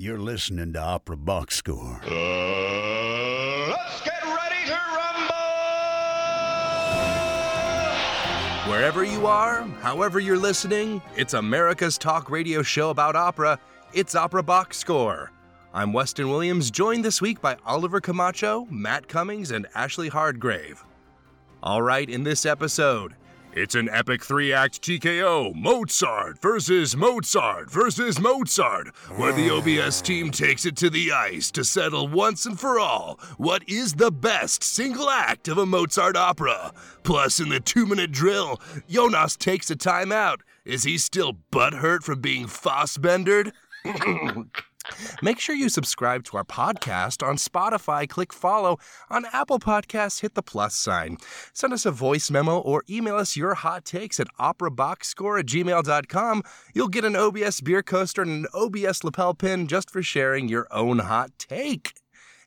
You're listening to Opera Box Score. Uh, let's get ready to rumble! Wherever you are, however you're listening, it's America's talk radio show about opera. It's Opera Box Score. I'm Weston Williams, joined this week by Oliver Camacho, Matt Cummings, and Ashley Hardgrave. All right, in this episode, it's an epic three act TKO Mozart versus Mozart versus Mozart, where the OBS team takes it to the ice to settle once and for all what is the best single act of a Mozart opera. Plus, in the two minute drill, Jonas takes a timeout. Is he still butthurt from being Fass-bendered? Make sure you subscribe to our podcast on Spotify, click follow. On Apple Podcasts, hit the plus sign. Send us a voice memo or email us your hot takes at operaboxscore at gmail.com. You'll get an OBS beer coaster and an OBS lapel pin just for sharing your own hot take.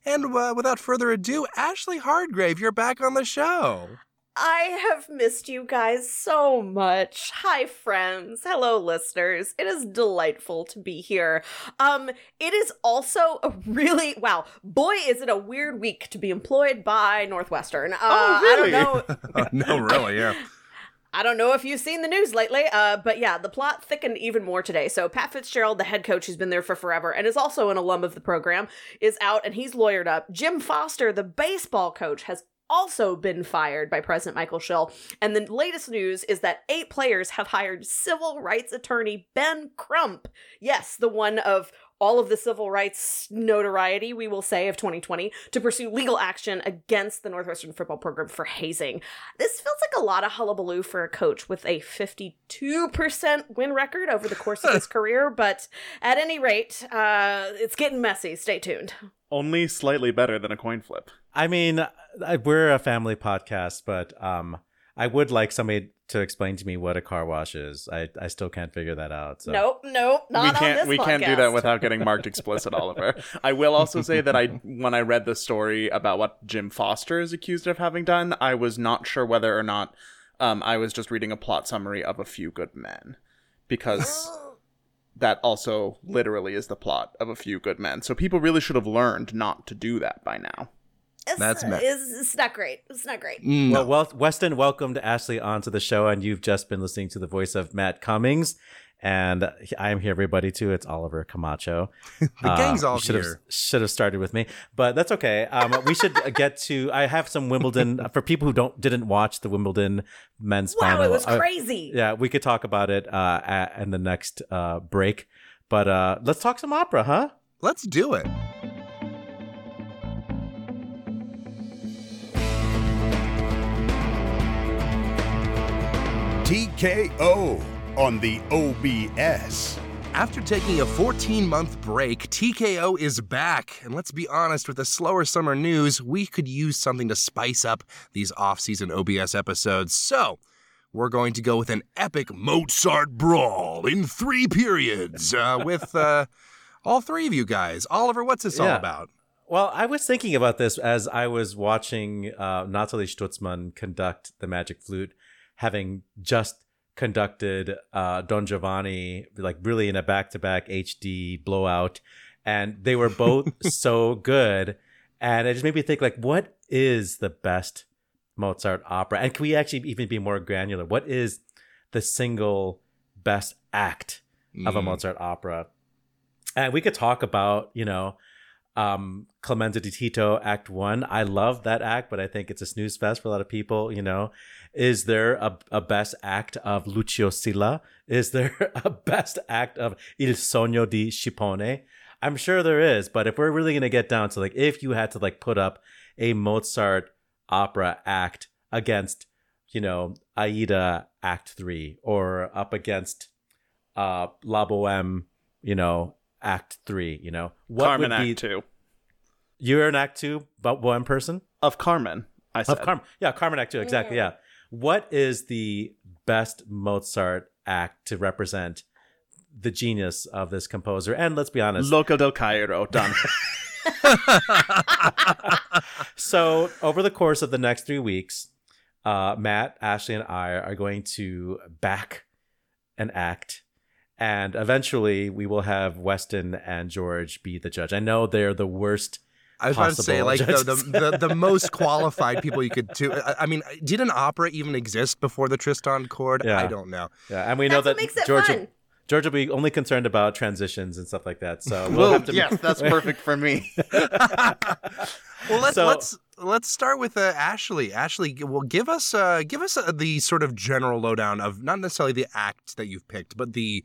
And uh, without further ado, Ashley Hardgrave, you're back on the show. I have missed you guys so much. Hi friends. Hello listeners. It is delightful to be here. Um it is also a really wow, boy is it a weird week to be employed by Northwestern. Uh, oh, really? I don't know. no, really, yeah. I don't know if you've seen the news lately, uh, but yeah, the plot thickened even more today. So Pat Fitzgerald, the head coach who's been there for forever and is also an alum of the program, is out and he's lawyered up. Jim Foster, the baseball coach, has also been fired by President Michael Schill. And the latest news is that eight players have hired civil rights attorney Ben Crump. Yes, the one of all of the civil rights notoriety, we will say, of 2020 to pursue legal action against the Northwestern football program for hazing. This feels like a lot of hullabaloo for a coach with a 52% win record over the course of his career, but at any rate, uh, it's getting messy. Stay tuned. Only slightly better than a coin flip. I mean, I, we're a family podcast, but um, I would like somebody to explain to me what a car wash is. I, I still can't figure that out. So. Nope, nope, not we can't this we can't do that without getting marked explicit, Oliver. I will also say that I when I read the story about what Jim Foster is accused of having done, I was not sure whether or not um, I was just reading a plot summary of A Few Good Men because that also literally is the plot of A Few Good Men. So people really should have learned not to do that by now. It's, That's me- it's, it's not great. It's not great. No. Well, well, Weston, welcomed Ashley onto the show, and you've just been listening to the voice of Matt Cummings. And I'm here, everybody, too. It's Oliver Camacho. the gang's all should here. Have, should have started with me, but that's okay. Um, we should get to. I have some Wimbledon for people who don't didn't watch the Wimbledon men's Wow, final. it was uh, crazy. yeah, we could talk about it uh, at, in the next uh, break. But uh, let's talk some opera, huh? Let's do it. TKO on the OBS. After taking a 14 month break, TKO is back. And let's be honest, with the slower summer news, we could use something to spice up these off season OBS episodes. So, we're going to go with an epic Mozart brawl in three periods uh, with uh, all three of you guys. Oliver, what's this all about? Well, I was thinking about this as I was watching uh, Nathalie Stutzmann conduct the Magic Flute, having just conducted uh, Don Giovanni, like really in a back-to-back HD blowout, and they were both so good, and it just made me think, like, what is the best Mozart opera? And can we actually even be more granular? What is the single best act of a Mm. Mozart opera? And we could talk about, you know, um Clemenza di Tito Act One. I love that act, but I think it's a snooze fest for a lot of people. You know, is there a, a best act of Lucio Silla? Is there a best act of Il Sogno di Scipione? I'm sure there is, but if we're really gonna get down to like, if you had to like put up a Mozart opera act against, you know, Aida Act Three, or up against uh La Boheme, you know, Act Three, you know, what Carmen would be Act Two you're an Act Two, but one person of Carmen. I said of Carmen. Yeah, Carmen Act Two, exactly. Yeah. What is the best Mozart act to represent the genius of this composer? And let's be honest. L'oca del Cairo. Done. so over the course of the next three weeks, uh, Matt, Ashley, and I are going to back an act and eventually we will have Weston and George be the judge. I know they're the worst. I was about to say, like the, the, the, the most qualified people you could do. I, I mean, did an opera even exist before the Tristan Chord? Yeah. I don't know. Yeah, and we know That's what that makes it George fun. George will be only concerned about transitions and stuff like that. So we'll Well, have to. yes, that's perfect for me. Well, let's So- let's let's start with uh, Ashley. Ashley, g- well, give us uh, give us uh, the sort of general lowdown of not necessarily the act that you've picked, but the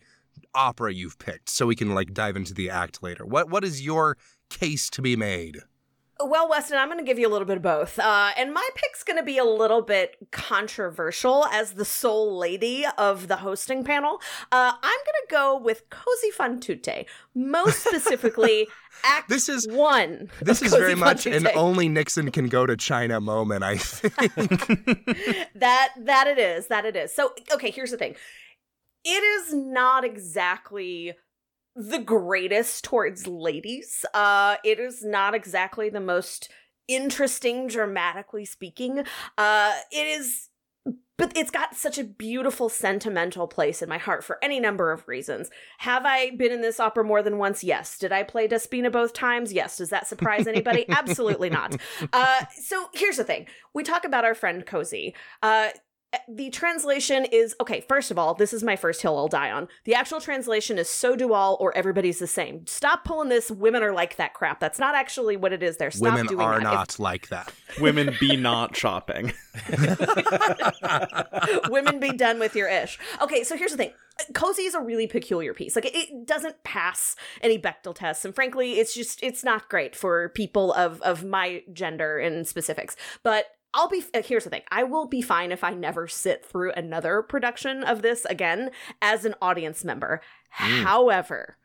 opera you've picked, so we can like dive into the act later. What what is your case to be made? Well, Weston, I'm going to give you a little bit of both. Uh, and my pick's going to be a little bit controversial as the sole lady of the hosting panel. Uh, I'm going to go with Così fan tutte, most specifically Act This is- One. This is Cozy very fan much an only Nixon can go to China moment. I think. that that it is that it is so okay here's the thing it is not exactly the greatest towards ladies uh it is not exactly the most interesting dramatically speaking uh it is but it's got such a beautiful sentimental place in my heart for any number of reasons. Have I been in this opera more than once? Yes. Did I play Despina both times? Yes. Does that surprise anybody? Absolutely not. Uh, so here's the thing: we talk about our friend Così. Uh, the translation is okay. First of all, this is my first hill I'll die on. The actual translation is "so do all" or "everybody's the same." Stop pulling this "women are like that" crap. That's not actually what it is. There, stop Women doing are that. not like that. Women be not shopping. Women be done with your ish. Okay, so here's the thing. Così is a really peculiar piece. Like it doesn't pass any Bechdel tests, and frankly, it's just it's not great for people of of my gender in specifics. But I'll be uh, here's the thing. I will be fine if I never sit through another production of this again as an audience member. However,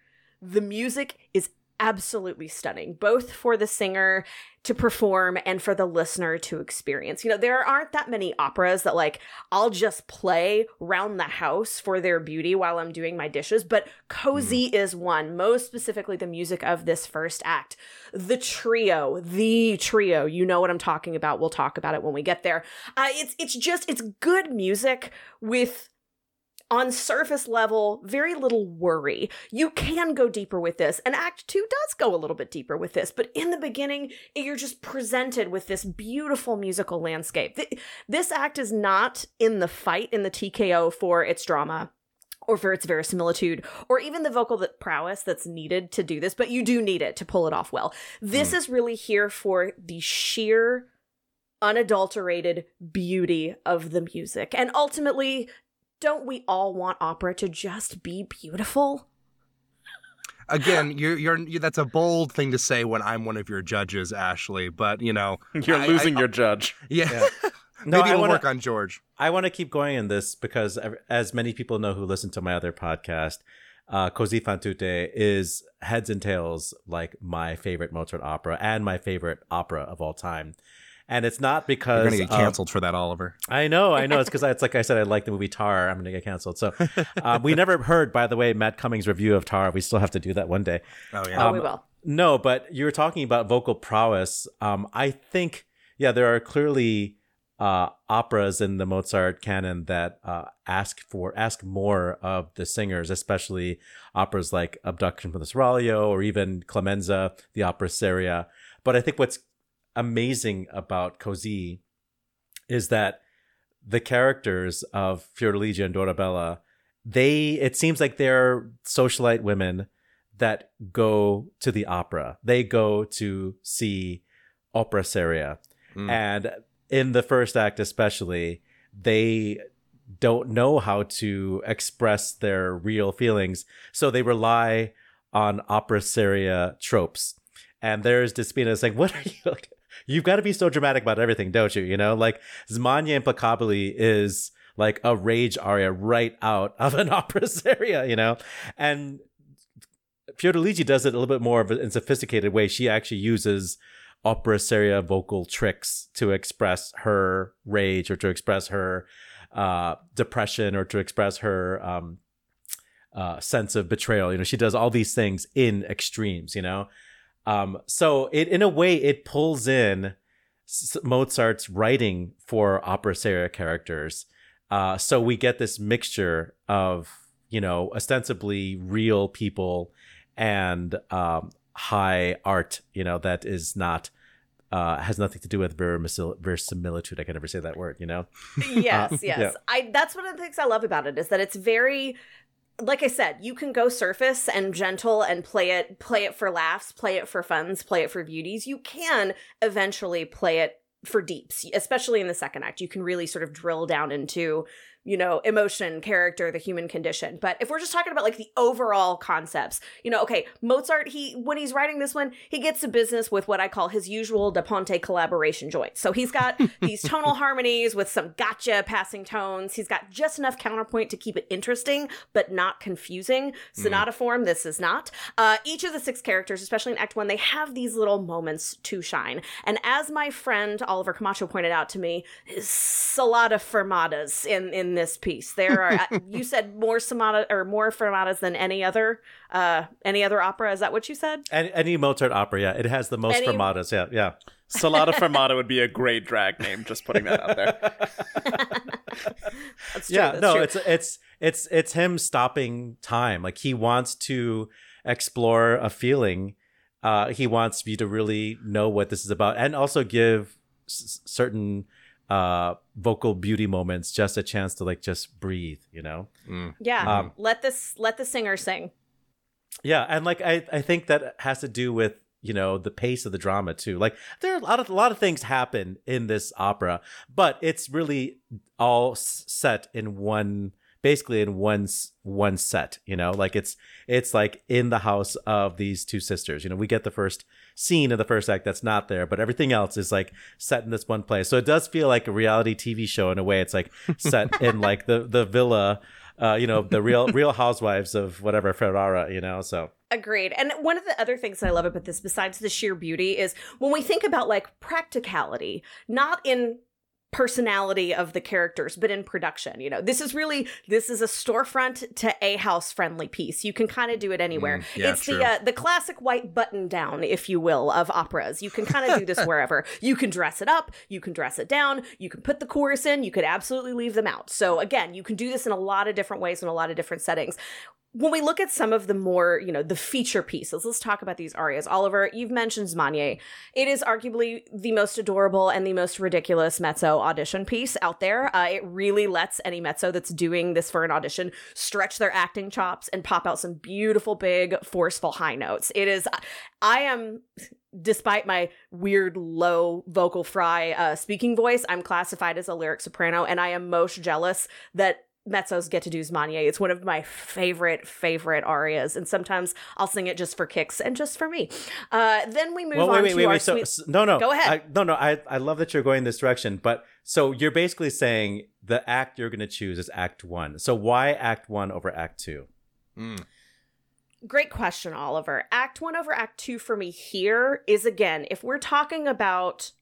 the music is absolutely stunning, both for the singer to perform and for the listener to experience. You know, there aren't that many operas that like I'll just play round the house for their beauty while I'm doing my dishes, but Così is one, most specifically the music of this first act. The trio, the trio, you know what I'm talking about. We'll talk about it when we get there. Uh, it's it's just it's good music with on surface level, very little worry. You can go deeper with this, and Act 2 does go a little bit deeper with this, but in the beginning, you're just presented with this beautiful musical landscape. This act is not in the fight in the TKO for its drama. Or for its verisimilitude, or even the vocal that prowess that's needed to do this, but you do need it to pull it off well. This hmm. is really here for the sheer unadulterated beauty of the music. And ultimately, don't we all want opera to just be beautiful? Again, you're, you're you that's a bold thing to say when I'm one of your judges, Ashley. But you know, You're I- losing I- your judge. yeah. No, Maybe I we'll wanna- work on George. I want to keep going in this because, as many people know who listen to my other podcast, uh, Così fan tutte is heads and tails like my favorite Mozart opera and my favorite opera of all time. And it's not You're because gonna get of- canceled for that, Oliver. I know, I know. It's because it's like I said, I like the movie Tar. I'm going to get canceled. So um, we never heard, by the way, Matt Cummings' review of Tar. We still have to do that one day. Oh yeah. oh, we will. No, but you were talking about vocal prowess. Um, I think, yeah, there are clearly uh, operas in the Mozart canon that uh, ask for ask more of the singers, especially operas like Abduction from the Seraglio or even Clemenza, the opera seria. But I think what's amazing about Così is that the characters of Fiordiligi and Dorabella, they it seems like they're socialite women that go to the opera. They go to see opera seria. Mm. And in the first act especially, they don't know how to express their real feelings, so they rely on opera seria tropes. And there's Despina saying, "What are you? You've got to be so dramatic about everything, don't you? You know, like Smanie Implacabili is like a rage aria right out of an opera seria, you know, and Fiordiligi does it a little bit more of a sophisticated way. She actually uses opera seria vocal tricks to express her rage or to express her uh, depression or to express her um, uh, sense of betrayal. You know, she does all these things in extremes. You know, um, so it in a way it pulls in S- Mozart's writing for opera seria characters. Uh, so we get this mixture of you know, ostensibly real people and um, high art, you know, that is not uh, has nothing to do with verisimil- verisimilitude. I can never say that word, you know. yes, Uh, yes. yeah. I that's one of the things I love about it is that it's very like I said, you can go surface and gentle and play it play it for laughs, play it for funs, play it for beauties. You can eventually play it for deeps, especially in the second act. You can really sort of drill down into you know, emotion, character, the human condition. But if we're just talking about like the overall concepts, you know, okay, Mozart, he when he's writing this one, he gets to business with what I call his usual Da Ponte collaboration joint. So he's got these tonal harmonies with some gotcha passing tones. He's got just enough counterpoint to keep it interesting, but not confusing. Sonata form, this is not. Uh, each of the six characters, especially in Act One, they have these little moments to shine. And as my friend Oliver Camacho pointed out to me, is a lot of fermatas in in in this piece. There are uh, you said more sonata or more fermatas than any other uh any other opera. Is that what you said? Any, any Mozart opera, yeah, it has the most Any- fermatas. Yeah, yeah. Solata Fermata would be a great drag name. Just putting that out there. That's true, yeah that's no true. it's it's it's it's him stopping time like he wants to explore a feeling uh he wants you to really know what this is about and also give s- certain uh vocal beauty moments just a chance to like just breathe you know? Yeah. um, let this let the singer sing. yeah and like i i think that has to do with you know the pace of the drama too. Like there are a lot of a lot of things happen in this opera but it's really all set in one basically in one one set you know? Like it's it's like in the house of these two sisters. You know we get the first scene in the first act that's not there but everything else is like set in this one place. So it does feel like a reality tv show in a way. It's like set in like the the villa uh you know the real real housewives of whatever ferrara you know so. Agreed. And one of the other things I love about this, besides the sheer beauty, is when we think about like practicality, not in personality of the characters but in production you know this is really this is a storefront to a house friendly piece. You can kind of do it anywhere. Mm, yeah, it's true. the uh, the classic white button down if you will of operas. You can kind of do this wherever. You can dress it up you can dress it down you can put the chorus in you could absolutely leave them out. So again you can do this in a lot of different ways in a lot of different settings when we look at some of the more, you know, the feature pieces, let's talk about these arias. Oliver, you've mentioned Smanie. It is arguably the most adorable and the most ridiculous mezzo audition piece out there. Uh, it really lets any mezzo that's doing this for an audition stretch their acting chops and pop out some beautiful, big, forceful high notes. It is, I am despite my weird low vocal fry uh, speaking voice, I'm classified as a lyric soprano, and I am most jealous that mezzos get to do Smanie. It's one of my favorite, favorite arias, and sometimes I'll sing it just for kicks and just for me. Uh, then we move well, wait, on wait, to wait, our wait. So, sweet. so- no, no. Go ahead. I, no, no. I, I love that you're going this direction, but so you're basically saying the act you're going to choose is Act One. So why Act One over Act Two? Mm. Great question, Oliver. Act one over act two for me here is again, if we're talking about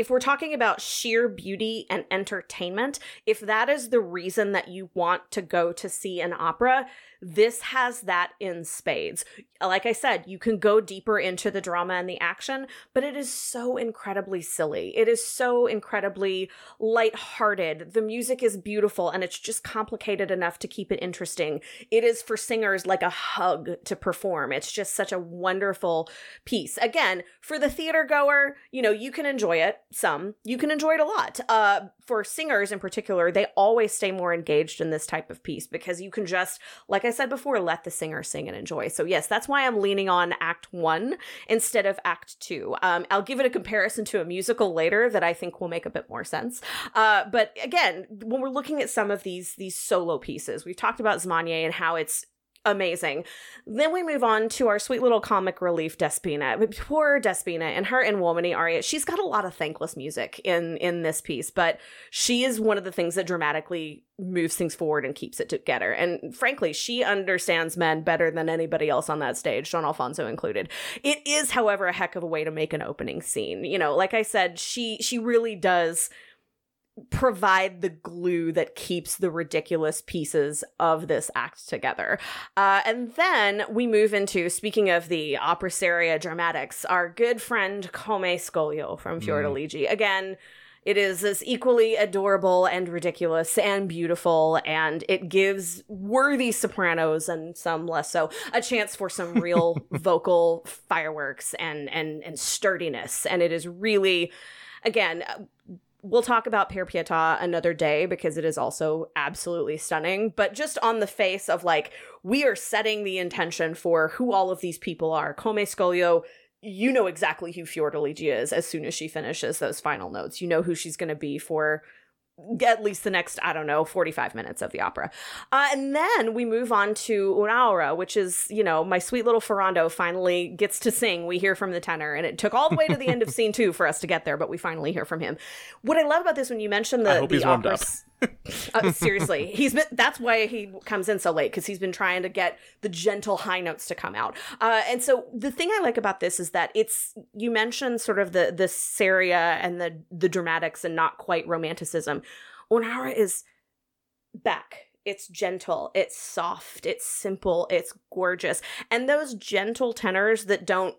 if we're talking about sheer beauty and entertainment, if that is the reason that you want to go to see an opera, this has that in spades. Like I said, you can go deeper into the drama and the action, but it is so incredibly silly. It is so incredibly lighthearted. The music is beautiful and it's just complicated enough to keep it interesting. It is for singers like a hug to perform. It's just such a wonderful piece. Again, for the theater goer, you know, you can enjoy it some. You can enjoy it a lot. Uh for singers in particular, they always stay more engaged in this type of piece because you can just like I said before, let the singer sing and enjoy. So yes, that's why I'm leaning on act 1 instead of act 2. Um I'll give it a comparison to a musical later that I think will make a bit more sense. Uh but again, when we're looking at some of these these solo pieces, we've talked about Smanie and how it's amazing. Then we move on to our sweet little comic relief Despina. Poor Despina and her In uomini aria. She's got a lot of thankless music in in this piece, but she is one of the things that dramatically moves things forward and keeps it together. And frankly, she understands men better than anybody else on that stage, Don Alfonso included. It is, however, a heck of a way to make an opening scene. You know, like I said, she she really does provide the glue that keeps the ridiculous pieces of this act together. Uh, and then we move into, speaking of the opera seria dramatics, our good friend Come Scoglio from Fiordiligi. Again, It is as equally adorable and ridiculous and beautiful, and it gives worthy sopranos and some less so a chance for some real vocal fireworks and and and sturdiness. And it is really, again, we'll talk about Per Pietà another day because it is also absolutely stunning. But just on the face of like, we are setting the intention for who all of these people are. Come Scoglio you know exactly who Fiordiligi is as soon as she finishes those final notes. You know who she's going to be for at least the next, I don't know, 45 minutes of the opera. Uh, and then we move on to Un'Aura, which is, you know, my sweet little Ferrando finally gets to sing. We hear from the tenor, and it took all the way to the end of scene two for us to get there, but we finally hear from him. What I love about this when you mentioned the, the opera. uh, seriously, he's been. That's why he comes in so late because he's been trying to get the gentle high notes to come out. Uh, and so the thing I like about this is that it's you mentioned sort of the the seria and the the dramatics and not quite romanticism. Un'Aura is back. It's gentle, it's soft, it's simple, it's gorgeous. And those gentle tenors that don't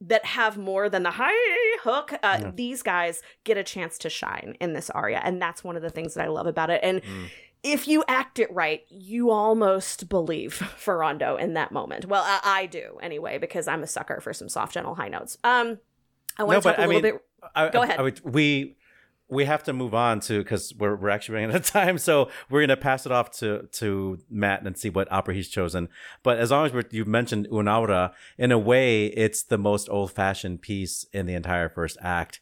that have more than the high hook uh, yeah. these guys get a chance to shine in this aria and that's one of the things that i love about it and mm. if you act it right you almost believe ferrando in that moment well I, I, do anyway because i'm a sucker for some soft gentle high notes um i want to no, talk a I little mean, bit I, go ahead I, we we have to move on to because we're, we're actually running out of time so we're going to pass it off to to matt and see what opera he's chosen. But as long as you mentioned un'aura in a way it's the most old-fashioned piece in the entire first act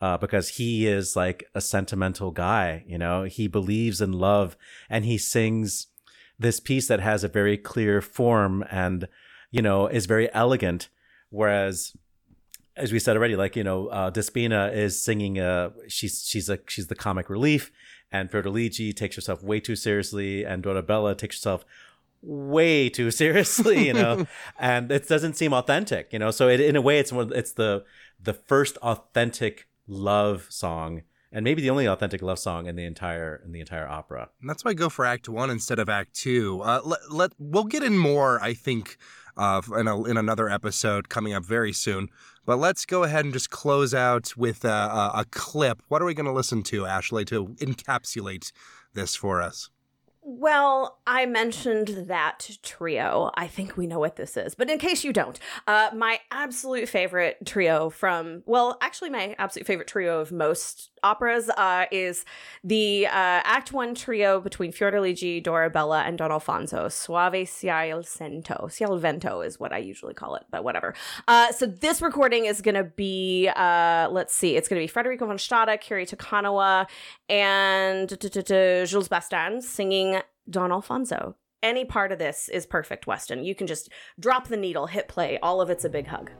uh, because he is like a sentimental guy you know? He believes in love and he sings this piece that has a very clear form and you know is very elegant whereas as we said already, like you know, uh, Despina is singing. Uh, she's she's a she's the comic relief, and Fiordiligi takes herself way too seriously, and Dorabella takes herself way too seriously. You know, and it doesn't seem authentic. You know, so it, in a way, it's one. It's the the first authentic love song and maybe the only authentic love song in the entire in the entire opera. And that's why I go for Act One instead of Act Two. Uh, let, let we'll get in more, I think, uh, in a, in another episode coming up very soon. But let's go ahead and just close out with a, a, a clip. What are we going to listen to, Ashley, to encapsulate this for us? Well, I mentioned that trio. I think we know what this is, but in case you don't, uh, my absolute favorite trio from, well, actually, my absolute favorite trio of most operas uh, is the uh, Act One trio between Fiordiligi, Dorabella, and Don Alfonso. Suave sento. Sia il vento is what I usually call it, but whatever. Uh, so this recording is going to be, uh, let's see, it's going to be Frederica von Stade, Kiri Te Kanawa, and Jules Bastin singing Don Alfonso. Any part of this is perfect, Weston. You can just drop the needle, hit play. All of it's a big hug.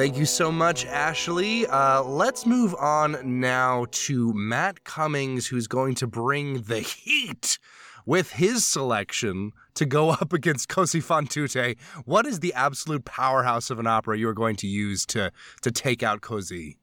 Thank you so much, Ashley. Uh, let's move on now to Matt Cummings, who's going to bring the heat with his selection to go up against Cosi fan tutte. What is the absolute powerhouse of an opera you are going to use to to take out Cosi?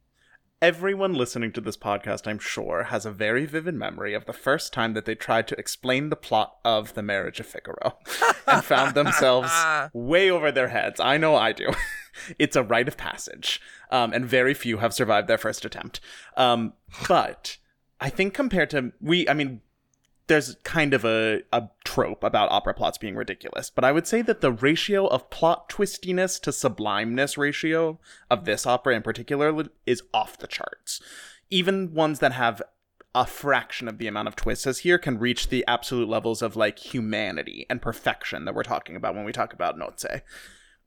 Everyone listening to this podcast, I'm sure, has a very vivid memory of the first time that they tried to explain the plot of The Marriage of Figaro and found themselves way over their heads. I know I do. it's a rite of passage, um, and very few have survived their first attempt. Um, but I think compared to we, I mean, there's kind of a, a trope about opera plots being ridiculous, but I would say that the ratio of plot twistiness to sublimeness ratio of this opera in particular is off the charts. Even ones that have a fraction of the amount of twists as here can reach the absolute levels of like humanity and perfection that we're talking about when we talk about Nozze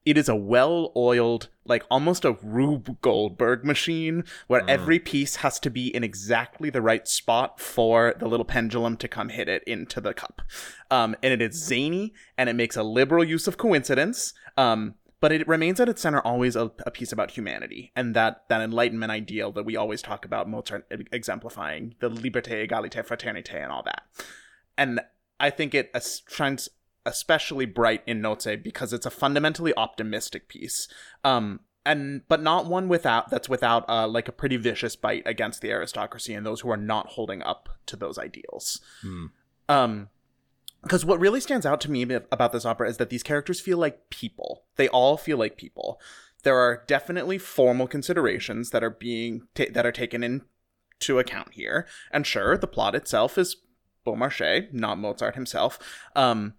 it is a well-oiled like almost a rube goldberg machine where every piece has to be in exactly the right spot for the little pendulum to come hit it into the cup. Um, and it is zany and it makes a liberal use of coincidence um, but it remains at its center always a, a piece about humanity and that that enlightenment ideal that we always talk about mozart exemplifying the liberté égalité fraternité and all that. And i think it shines especially bright in Nozze because it's a fundamentally optimistic piece. Um, and but not one without that's without uh, like a pretty vicious bite against the aristocracy and those who are not holding up to those ideals. Um, because what really stands out to me about this opera is that these characters feel like people. They all feel like people. There are definitely formal considerations that are being ta- that are taken into account here, and sure, the plot itself is Beaumarchais, not Mozart himself. Um,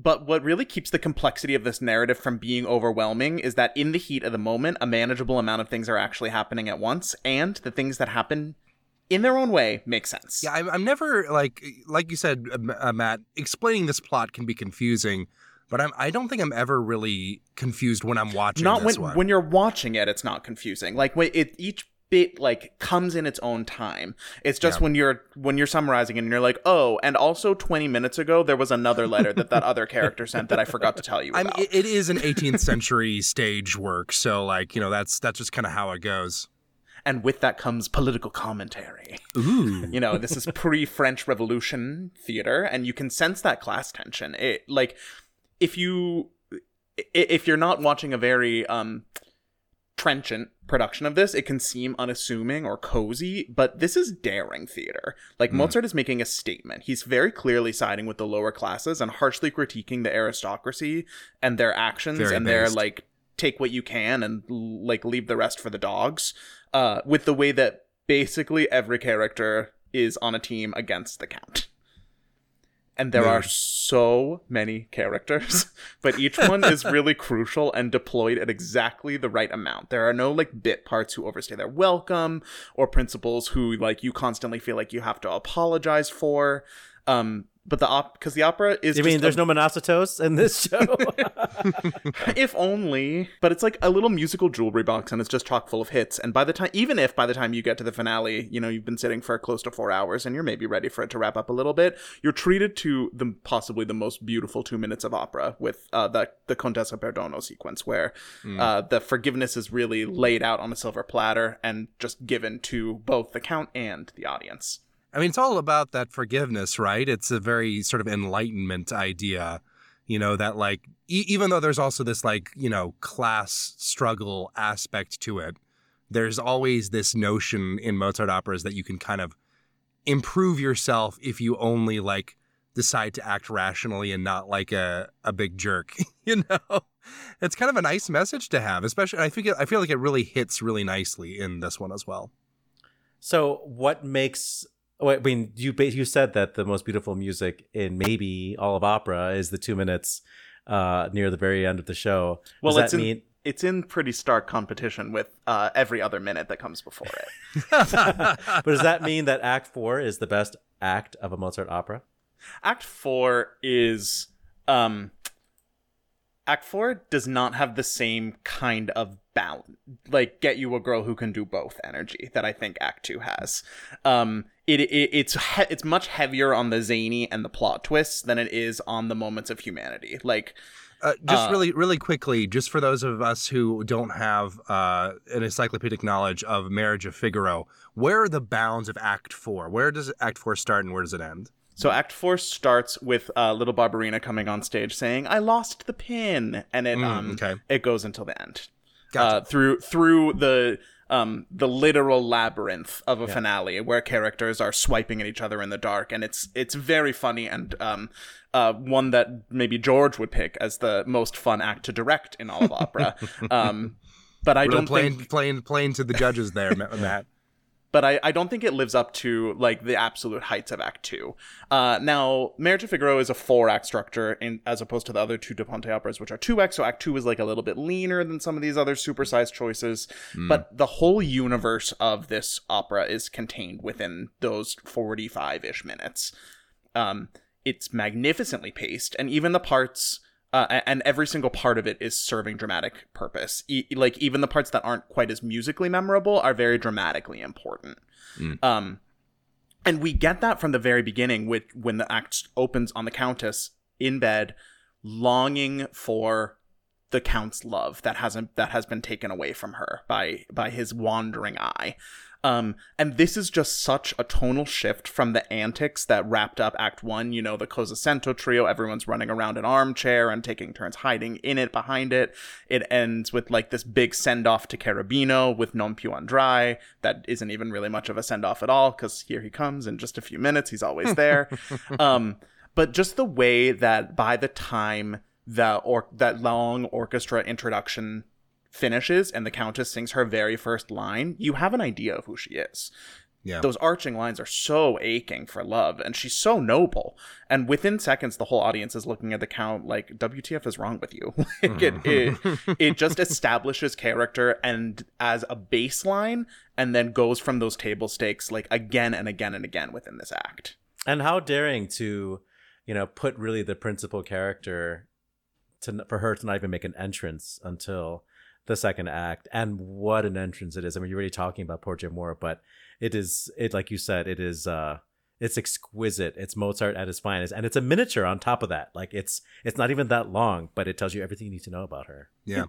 but what really keeps the complexity of this narrative from being overwhelming is that in the heat of the moment, a manageable amount of things are actually happening at once, and the things that happen in their own way make sense. Yeah, I'm, I'm never like like you said, uh, uh, Matt. Explaining this plot can be confusing, but I'm I don't think I'm ever really confused when I'm watching. not this when one. when you're watching it, it's not confusing. Like when it each bit like comes in its own time. It's just Yeah. when you're when you're summarizing it and you're like, oh, and also 20 minutes ago there was another letter that that other character sent that I forgot to tell you I about. mean, it, it is an 18th century stage work, so like you know that's that's just kind of how it goes. and with that comes political commentary. Ooh, you know this is pre-french revolution theater and you can sense that class tension it like if you if you're not watching a very um trenchant production of this. It can seem unassuming or cozy but this is daring theater. Like mozart is making a statement. He's very clearly siding with the lower classes and harshly critiquing the aristocracy and their actions Very and their based. like take what you can and like leave the rest for the dogs uh with the way that basically every character is on a team against the count and there are so many characters but each one is really crucial and deployed at exactly the right amount. There are no like bit parts who overstay their welcome or principals who like you constantly feel like you have to apologize for. Um but the op because the opera is You just mean a- there's no Monostatos in this show? if only but it's like a little musical jewelry box and it's just chock full of hits. And by the time even if by the time you get to the finale you know you've been sitting for close to four hours and you're maybe ready for it to wrap up a little bit you're treated to the possibly the most beautiful two minutes of opera with uh, the the contessa perdono sequence where uh, the forgiveness is really laid out on a silver platter and just given to both the count and the audience I mean, it's all about that forgiveness, right? It's a very sort of enlightenment idea, you know, that like, e- even though there's also this like, you know, class struggle aspect to it, there's always this notion in Mozart operas that you can kind of improve yourself if you only like decide to act rationally and not like a, a big jerk, you know? It's kind of a nice message to have, especially I think I feel like it really hits really nicely in this one as well. so, what makes? Oh, I mean, you you said that the most beautiful music in maybe all of opera is the two minutes uh, near the very end of the show. well Does it's that in mean? it's in pretty stark competition with uh, every other minute that comes before it but does that mean that Act Four is the best act of a Mozart opera? Act four is um Act four does not have the same kind of balance, like get you a girl who can do both energy that I think Act two has. Um, it, it it's he- it's much heavier on the zany and the plot twists than it is on the moments of humanity. Like, Uh, just Uh, really, really quickly, just for those of us who don't have uh, an encyclopedic knowledge of Marriage of Figaro, where are the bounds of Act Four? Where does Act Four start and where does it end? So Act Four starts with uh, little Barbarina coming on stage saying, "I lost the pin," and it Mm, um okay. it goes until the end. Gotcha. Uh, through through the um the literal labyrinth of a finale where characters are swiping at each other in the dark, and it's it's very funny and um uh one that maybe George would pick as the most fun act to direct in all of opera. um, but I Really don't playing, think playing, playing to the judges there, Matt. But I, I don't think it lives up to like the absolute heights of Act Two. Uh, now, Marriage of Figaro is a four act structure, in, as opposed to the other two Da Ponte operas, which are two acts. So Act Two is like a little bit leaner than some of these other supersized choices. But the whole universe of this opera is contained within those forty five ish minutes. Um, it's magnificently paced, and even the parts. Uh, and every single part of it is serving dramatic purpose. E- like even the parts that aren't quite as musically memorable are very dramatically important. Um, and we get that from the very beginning, with when the act opens on the Countess in bed, longing for the Count's love that hasn't that has been taken away from her by by his wandering eye. Um, and this is just such a tonal shift from the antics that wrapped up Act One. You know, the Cosa sento trio, everyone's running around an armchair and taking turns hiding in it, behind it. It ends with like this big send off to Cherubino with Non più andrai. That isn't even really much of a send off at all because here he comes in just a few minutes. He's always there. um, but just the way that by the time the or that long orchestra introduction finishes and the countess sings her very first line you have an idea of who she is. Yeah. those arching lines are so aching for love and she's so noble. And within seconds the whole audience is looking at the count like wtf is wrong with you? Like it, it, it just establishes character and as a baseline and then goes from those table stakes like again and again and again within this act. And how daring to, you know, put really the principal character to for her to not even make an entrance until the second act. And what an entrance it is. I mean, you're already talking about Porgi amor, but it is it like you said, it is uh it's exquisite. It's Mozart at his finest, and it's a miniature on top of that. Like it's it's not even that long, but it tells you everything you need to know about her. yeah.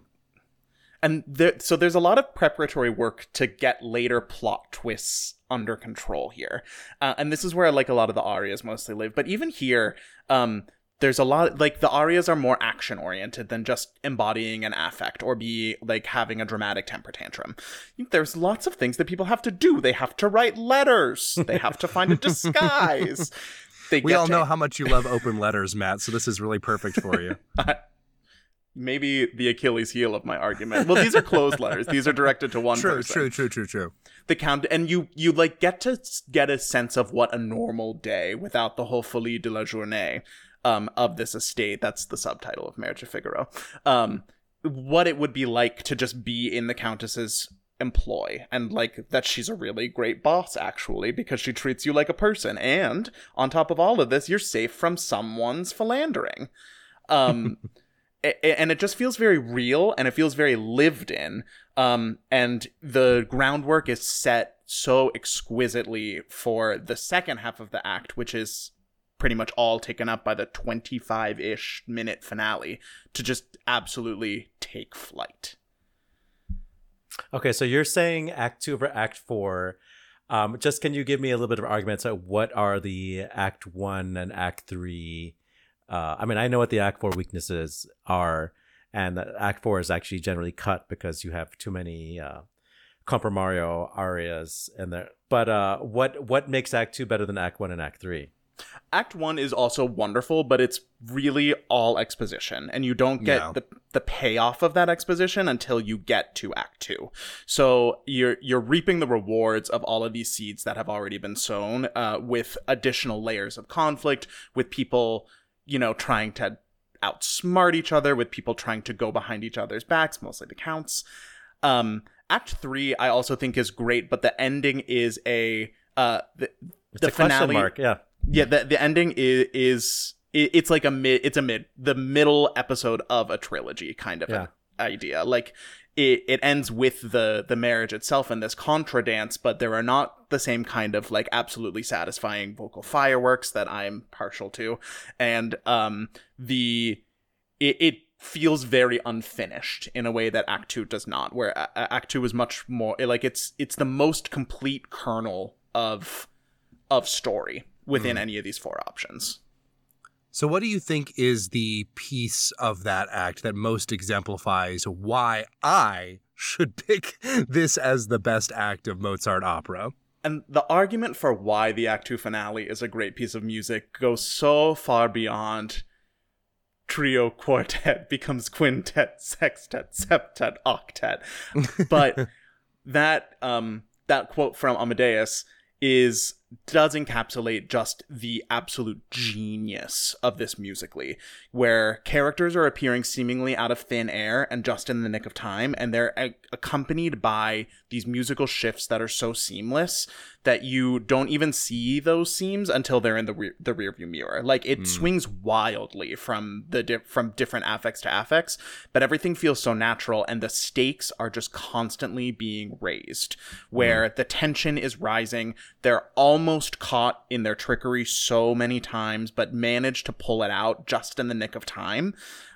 and there, so there's a lot of preparatory work to get later plot twists under control here uh, and this is where I like a lot of the arias mostly live but even here um there's a lot like the arias are more action oriented than just embodying an affect or be like having a dramatic temper tantrum. There's lots of things that people have to do. They have to write letters. They have to find a disguise. They We all to know how much you love open letters, Matt. So this is really perfect for you. maybe the achilles heel of my argument. Well these are closed letters. These are directed to one true, person. true, true, true, true. the count and you you like get to get a sense of what a normal day without the whole folie de la journée um of this estate. That's the subtitle of marriage of figaro. Um what it would be like to just be in the countess's employ and like that she's a really great boss actually because she treats you like a person. And on top of all of this you're safe from someone's philandering. Um and it just feels very real and it feels very lived in. Um and the groundwork is set so exquisitely for the second half of the act which is pretty much all taken up by the 25-ish minute finale to just absolutely take flight Okay, so you're saying Act Two over Act Four. Um, just can you give me a little bit of argument? So, what are the Act One and Act Three? Uh, I mean, I know what the Act Four weaknesses are, and Act Four is actually generally cut because you have too many uh, comprimario arias in there. But uh, what what makes Act Two better than Act One and Act Three? Act 1 is also wonderful but it's really all exposition and you don't get Yeah. the the payoff of that exposition until you get to act 2 so you're you're reaping the rewards of all of these seeds that have already been sown uh, with additional layers of conflict with people you know trying to outsmart each other with people trying to go behind each other's backs mostly the counts um act 3 i also think is great but the ending is a uh the, It's the a finale mark. Yeah. Yeah the, the ending is is it's like a mid it's a mid the middle episode of a trilogy kind of Yeah. idea like it, it ends with the the marriage itself and this contra dance but there are not the same kind of like absolutely satisfying vocal fireworks that i'm partial to and um the it, it feels very unfinished in a way that Act Two does not. Where A- A- Act Two is much more like it's it's the most complete kernel of of story within any of these four options. So, what do you think is the piece of that act that most exemplifies why I should pick this as the best act of Mozart opera? And the argument for why the Act Two finale is a great piece of music goes so far beyond trio quartet becomes quintet sextet septet octet but that um that quote from amadeus is does encapsulate just the absolute genius of this musically where characters are appearing seemingly out of thin air and just in the nick of time and they're a- accompanied by these musical shifts that are so seamless that you don't even see those seams until they're in the re- the rearview mirror. Like it swings wildly from the di- from different affects to affects but everything feels so natural and the stakes are just constantly being raised where the tension is rising. They're almost caught in their trickery so many times but manage to pull it out just in the nick of time.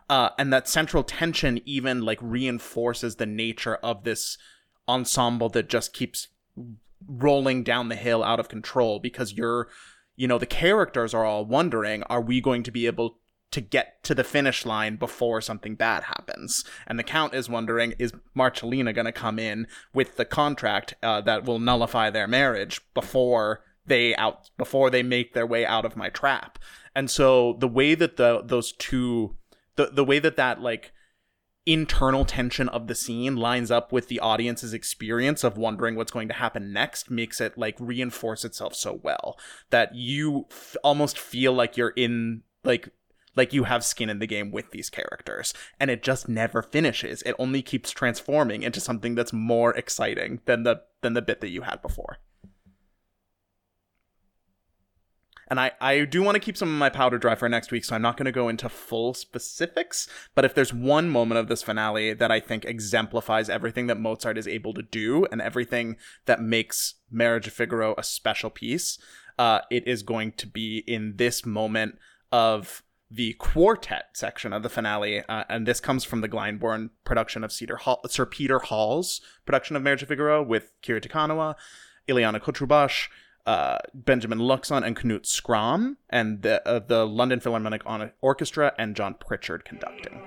Uh, and that central tension even like reinforces the nature of this ensemble that just keeps rolling down the hill out of control because you're you know the characters are all wondering are we going to be able to get to the finish line before something bad happens? And the count is wondering is marcellina going to come in with the contract uh, that will nullify their marriage before they out before they make their way out of my trap? And so the way that the those two the the way that that like internal tension of the scene lines up with the audience's experience of wondering what's going to happen next makes it like reinforce itself so well that you f- almost feel like you're in like like you have skin in the game with these characters. And it just never finishes. It only keeps transforming into something that's more exciting than the than the bit that you had before and I, I do want to keep some of my powder dry for next week, so I'm not going to go into full specifics. But if there's one moment of this finale that I think exemplifies everything that Mozart is able to do and everything that makes Marriage of Figaro a special piece, uh, it is going to be in this moment of the quartet section of the finale, uh, and this comes from the Glyndebourne production of Cedar Hall, Sir Peter Hall's production of Marriage of Figaro with Kiri Te Kanawa, Ileana Cotrubas, uh, Benjamin Luxon, and Knut Skram, and the uh, the London Philharmonic Orchestra and John Pritchard conducting.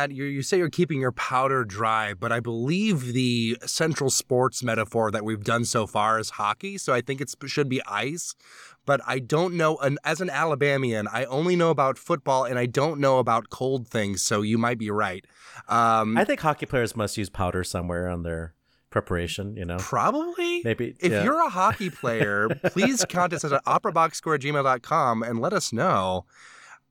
Matt, you you say you're keeping your powder dry, but I believe the central sports metaphor that we've done so far is hockey. So I think it should be ice. But I don't know. And as an Alabamian, I only know about football, and I don't know about cold things. So you might be right. Um, I think hockey players must use powder somewhere on their preparation. You know, Probably. Maybe, If yeah. you're a hockey player, please contact us at operaboxscore at gmail.com and let us know.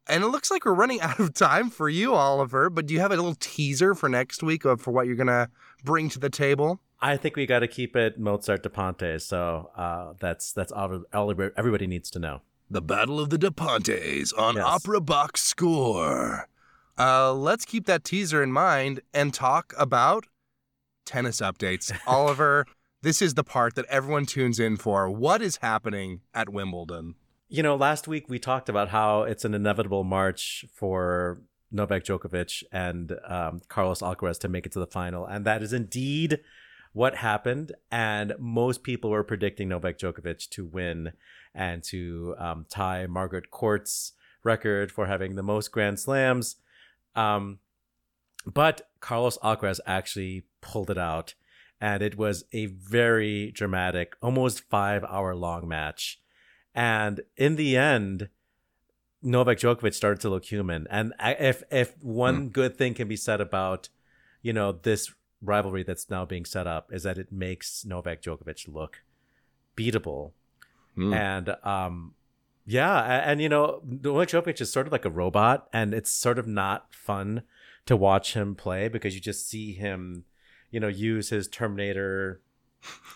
And it looks like we're running out of time for you, Oliver. But do you have a little teaser for next week of for what you're gonna bring to the table? I think we got to keep it Mozart Da Ponte. So uh, that's that's all, all everybody needs to know. The Battle of the Da Pontes on Yes. Opera Box Score. Uh, let's keep that teaser in mind and talk about tennis updates. Oliver, this is the part that everyone tunes in for. What is happening at Wimbledon? You know, last week we talked about how it's an inevitable march for Novak Djokovic and um, Carlos Alcaraz to make it to the final, and that is indeed what happened. And most people were predicting Novak Djokovic to win and to um, tie Margaret Court's record for having the most Grand Slams. Um, but Carlos Alcaraz actually pulled it out, and it was a very dramatic, almost five hour long match. And in the end, Novak Djokovic started to look human. And if if one good thing can be said about, you know, this rivalry that's now being set up is that it makes Novak Djokovic look beatable. Hmm. And um yeah, a- and, you know, Novak Djokovic is sort of like a robot and it's sort of not fun to watch him play because you just see him, you know, use his Terminator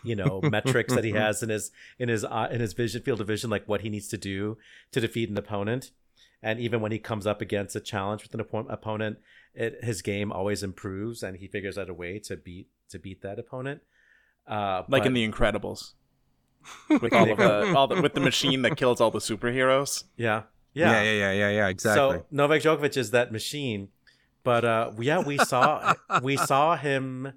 you know metrics that he has in his in his uh, in his vision field of vision like what he needs to do to defeat an opponent. And even when he comes up against a challenge with an oppo- opponent it, his game always improves and he figures out a way to beat to beat that opponent. Uh like in The Incredibles, with all of the, all the with the machine that kills all the superheroes. yeah. Yeah, yeah. yeah, yeah, yeah, yeah, exactly. So Novak Djokovic is that machine, but uh, yeah, we saw we saw him,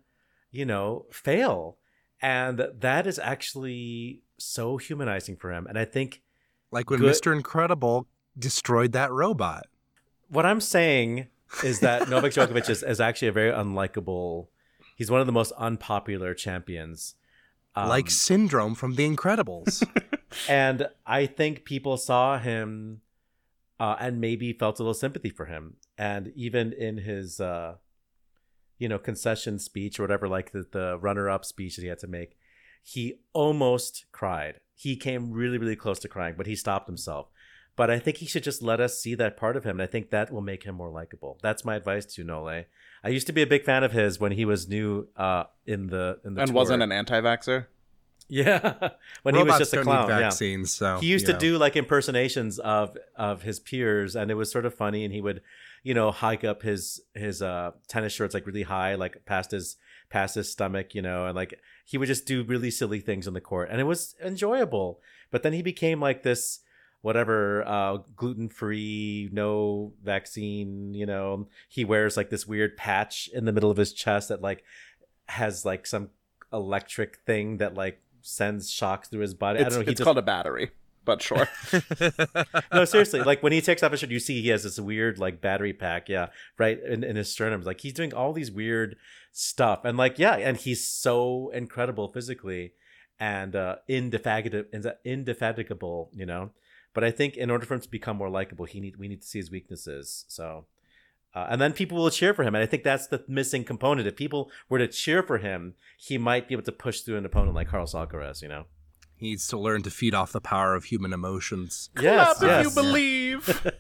you know, fail, and that is actually so humanizing for him. And I think like when good- Mr. Incredible destroyed that robot. what I'm saying is that Novak Djokovic is, is actually a very unlikable. He's one of the most unpopular champions. Um, like Syndrome from The Incredibles. and I think people saw him uh, and maybe felt a little sympathy for him. And even in his, uh, you know, concession speech or whatever, like the, the runner up speech that he had to make, he almost cried. He came really, really close to crying, but he stopped himself. But I think he should just let us see that part of him. And I think that will make him more likable. That's my advice to Nole. I used to be a big fan of his when he was new uh, in the in the and tour. wasn't an anti-vaxer. yeah when he was just a clown. need yeah so he used to know. do like impersonations of of his peers and it was sort of funny and he would you know hike up his his uh tennis shorts like really high like past his past his stomach you know and like he would just do really silly things on the court and it was enjoyable but then he became like this whatever uh gluten-free no vaccine you know he wears like this weird patch in the middle of his chest that like has like some electric thing that like sends shocks through his body. I It's, don't know. He it's just, called a battery, but sure. no, seriously. Like when he takes off his shirt, you see he has this weird like battery pack. Yeah, right in, in his sternum. Like he's doing all these weird stuff, and like yeah, and he's so incredible physically and uh, indefatigable, indefatigable. You know, but I think in order for him to become more likable, he need we need to see his weaknesses. So. Uh, and then people will cheer for him, and I think that's the missing component. If people were to cheer for him, he might be able to push through an opponent like Carlos Alcaraz. You know, He needs to learn to feed off the power of human emotions. yes, Clap yes. if you believe.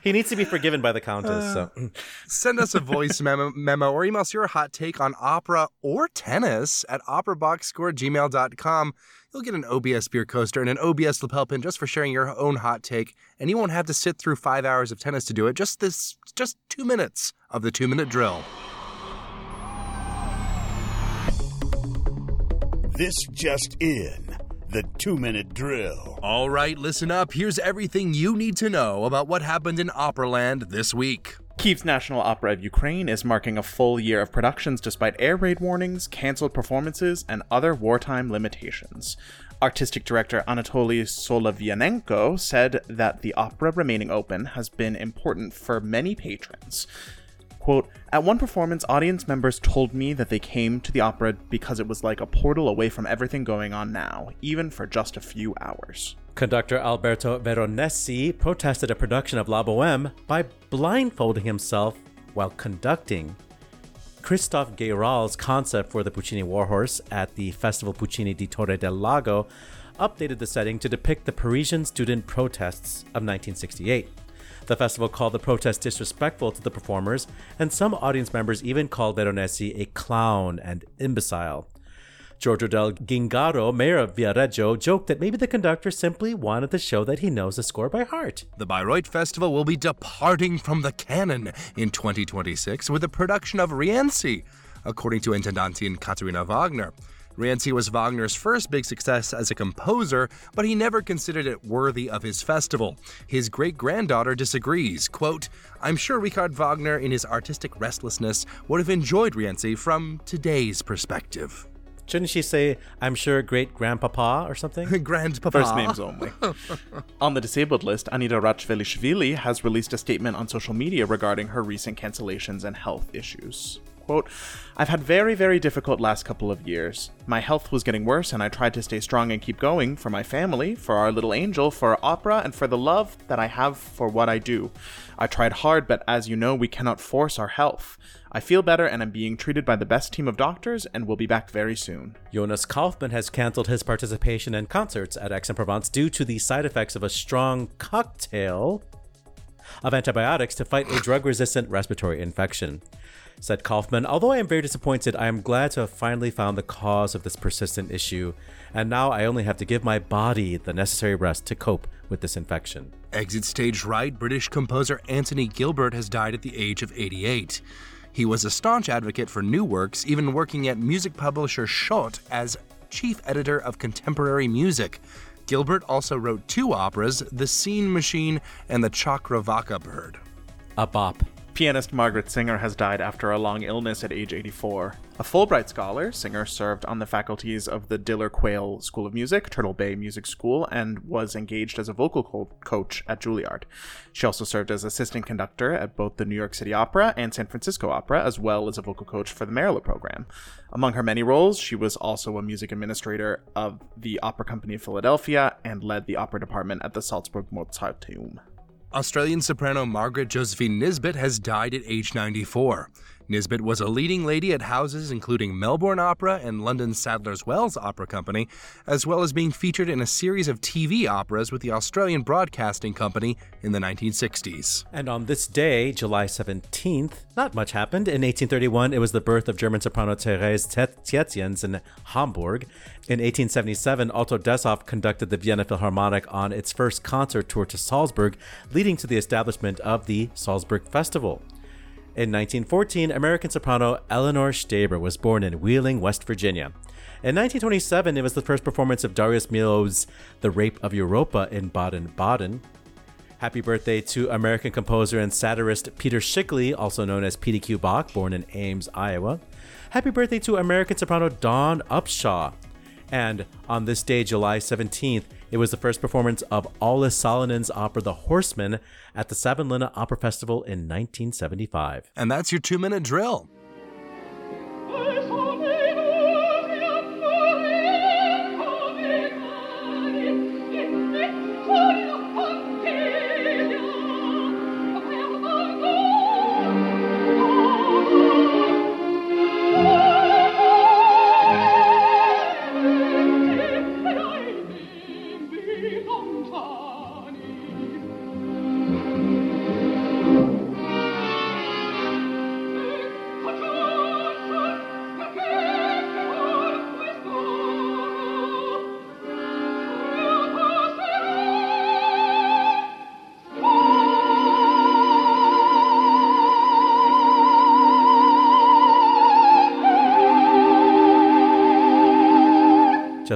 he needs to be forgiven by the countess. so uh, Send us a voice memo, memo or email us your hot take on opera or tennis at operaboxscore@gmail.com. You'll get an OBS beer coaster and an OBS lapel pin just for sharing your own hot take, and you won't have to sit through five hours of tennis to do it. Just this, just two minutes of the two-minute drill. This just in. The two minute drill. All right, listen up. Here's everything you need to know about what happened in Operaland this week. Kiev's National Opera of Ukraine is marking a full year of productions despite air raid warnings, cancelled performances, and other wartime limitations. Artistic director Anatoly Solovianenko said that the opera remaining open has been important for many patrons. Quote, At one performance, audience members told me that they came to the opera because it was like a portal away from everything going on now, even for just a few hours. Conductor Alberto Veronesi protested a production of La Boheme by blindfolding himself while conducting. Christophe Gayral's concept for the Puccini Warhorse at the Festival Puccini di Torre del Lago updated the setting to depict the Parisian student protests of 1968. The festival called the protest disrespectful to the performers, and some audience members even called Veronesi a clown and imbecile. Giorgio Del Ghingaro, mayor of Viareggio, joked that maybe the conductor simply wanted to show that he knows the score by heart. The Bayreuth Festival will be departing from the canon in 2026 with the production of Rienzi, according to Intendantin Katharina Wagner. Rienzi was Wagner's first big success as a composer, but he never considered it worthy of his festival. His great granddaughter disagrees. Quote, I'm sure Richard Wagner, in his artistic restlessness, would have enjoyed Rienzi from today's perspective. Shouldn't she say, I'm sure great grandpapa or something? Grandpapa. First names only. on the disabled list, Anita Rachvelishvili has released a statement on social media regarding her recent cancellations and health issues. Quote, I've had very, very difficult last couple of years. My health was getting worse, and I tried to stay strong and keep going for my family, for our little angel, for our opera, and for the love that I have for what I do. I tried hard, but as you know, we cannot force our health. I feel better and I'm being treated by the best team of doctors and will be back very soon. Jonas Kaufmann has canceled his participation in concerts at Aix-en-Provence due to the side effects of a strong cocktail of antibiotics to fight a drug resistant respiratory infection. Said Kaufmann, although I am very disappointed, I am glad to have finally found the cause of this persistent issue, and now I only have to give my body the necessary rest to cope with this infection. Exit stage right, British composer Anthony Gilbert has died at the age of 88. He was a staunch advocate for new works, even working at music publisher Schott as chief editor of contemporary music. Gilbert also wrote two operas, The Scene Machine and The Chakravaka Bird. A bop. Pianist Margaret Singer has died after a long illness at age 84. A Fulbright scholar, Singer served on the faculties of the Diller-Quaile School of Music, Turtle Bay Music School, and was engaged as a vocal co- coach at Juilliard. She also served as assistant conductor at both the New York City Opera and San Francisco Opera, as well as a vocal coach for the Merola program. Among her many roles, she was also a music administrator of the Opera Company of Philadelphia and led the opera department at the Salzburg Mozarteum. Australian soprano Margaret Josephine Nisbet has died at age 94. Nisbet was a leading lady at houses including Melbourne Opera and London's Sadler's Wells Opera Company, as well as being featured in a series of TV operas with the Australian Broadcasting Company in the 1960s. And on this day, July 17th, not much happened. In 1831, it was the birth of German soprano Therese Tietjens in Hamburg. In 1877, Otto Dessoff conducted the Vienna Philharmonic on its first concert tour to Salzburg, leading to the establishment of the Salzburg Festival. In 1914, American soprano Eleanor Steber was born in Wheeling, West Virginia. In 1927, it was the first performance of Darius Milhaud's The Rape of Europa in Baden Baden. Happy birthday to American composer and satirist Peter Schickele, also known as P.D.Q. Bach, born in Ames, Iowa. Happy birthday to American soprano Dawn Upshaw. And on this day, July 17th, it was the first performance of Aulis Sallinen's opera The Horseman at the Savonlinna Opera Festival in 1975. And that's your two minute drill.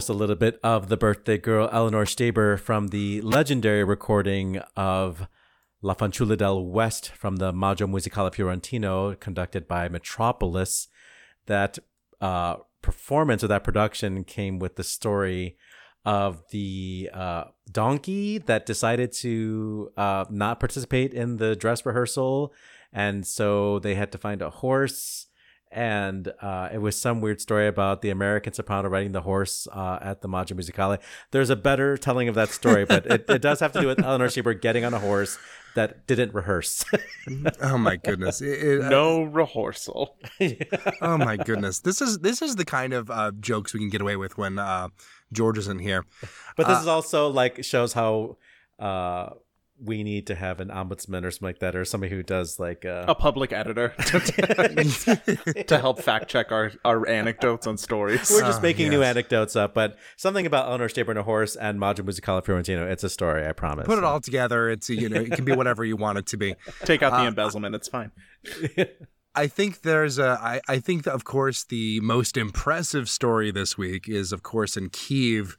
Just a little bit of the birthday girl Eleanor Steber from the legendary recording of La Fanciulla del West from the Maggio Musicale Fiorentino, conducted by Mitropoulos. That uh, performance or that production came with the story of the uh, donkey that decided to uh, not participate in the dress rehearsal. And so they had to find a horse and uh, it was some weird story about the American soprano riding the horse uh, at the Maggio Musicale. There's a better telling of that story, but it, it does have to do with Eleanor Steber getting on a horse that didn't rehearse. Oh my goodness! It- it- No rehearsal. oh my goodness! This is this is the kind of uh, jokes we can get away with when uh, George isn't here. but this is also like shows how uh, we need to have an ombudsman or something like that, or somebody who does like uh, A public editor to help fact check our, our anecdotes on stories. We're just Ah, making new anecdotes up, but something about Eleanor Steber and a horse and Maggio Musicale Fiorentino. It's a story, I promise. Put it all together. It's you know it can be whatever you want it to be. Take out the Uh, embezzlement. It's fine. I think there's a. I, I think that of course the most impressive story this week is of course in Kiev,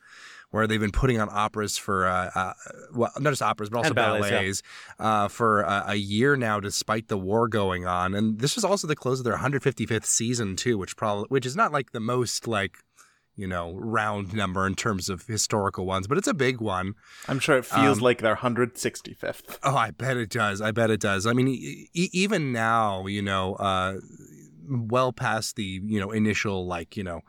where they've been putting on operas for uh, uh well not just operas but also And ballets, ballets, yeah. uh, for uh, a year now, despite the war going on. And this is also the close of their 155th season too, which probably which is not like the most like you know round number in terms of historical ones, but it's a big one. I'm sure it feels um, like their 165th. Oh, I bet it does. I bet it does. I mean, e- e- even now, you know, uh, well past the you know initial like you know